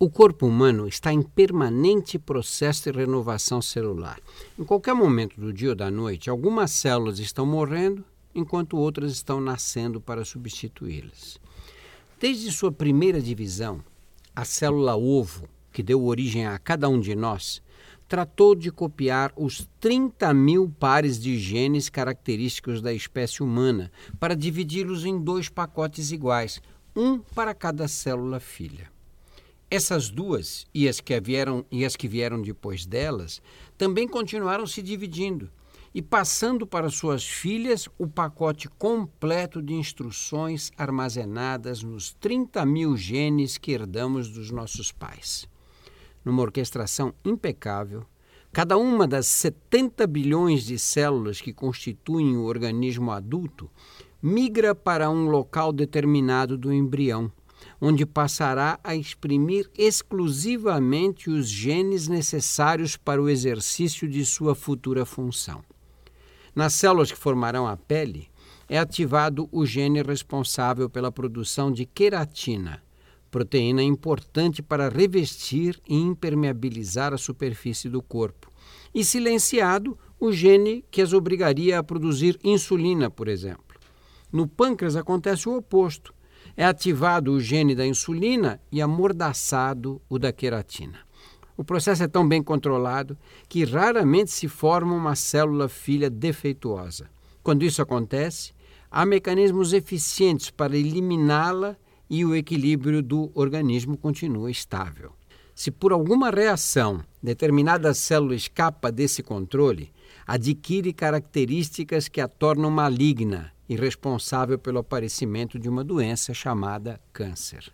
O corpo humano está em permanente processo de renovação celular. Em qualquer momento do dia ou da noite, algumas células estão morrendo, enquanto outras estão nascendo para substituí-las. Desde sua primeira divisão, a célula ovo, que deu origem a cada um de nós, tratou de copiar os 30 mil pares de genes característicos da espécie humana para dividi-los em dois pacotes iguais, um para cada célula filha. Essas duas e as que vieram e as que vieram depois delas também continuaram se dividindo e passando para suas filhas o pacote completo de instruções armazenadas nos 30 mil genes que herdamos dos nossos pais. Numa orquestração impecável, cada uma das 70 bilhões de células que constituem o organismo adulto migra para um local determinado do embrião onde passará a exprimir exclusivamente os genes necessários para o exercício de sua futura função. Nas células que formarão a pele, é ativado o gene responsável pela produção de queratina, proteína importante para revestir e impermeabilizar a superfície do corpo, e silenciado o gene que as obrigaria a produzir insulina, por exemplo. No pâncreas acontece o oposto é ativado o gene da insulina e amordaçado o da queratina. O processo é tão bem controlado que raramente se forma uma célula filha defeituosa. Quando isso acontece, há mecanismos eficientes para eliminá-la e o equilíbrio do organismo continua estável. Se por alguma reação determinada célula escapa desse controle, adquire características que a tornam maligna e responsável pelo aparecimento de uma doença chamada câncer.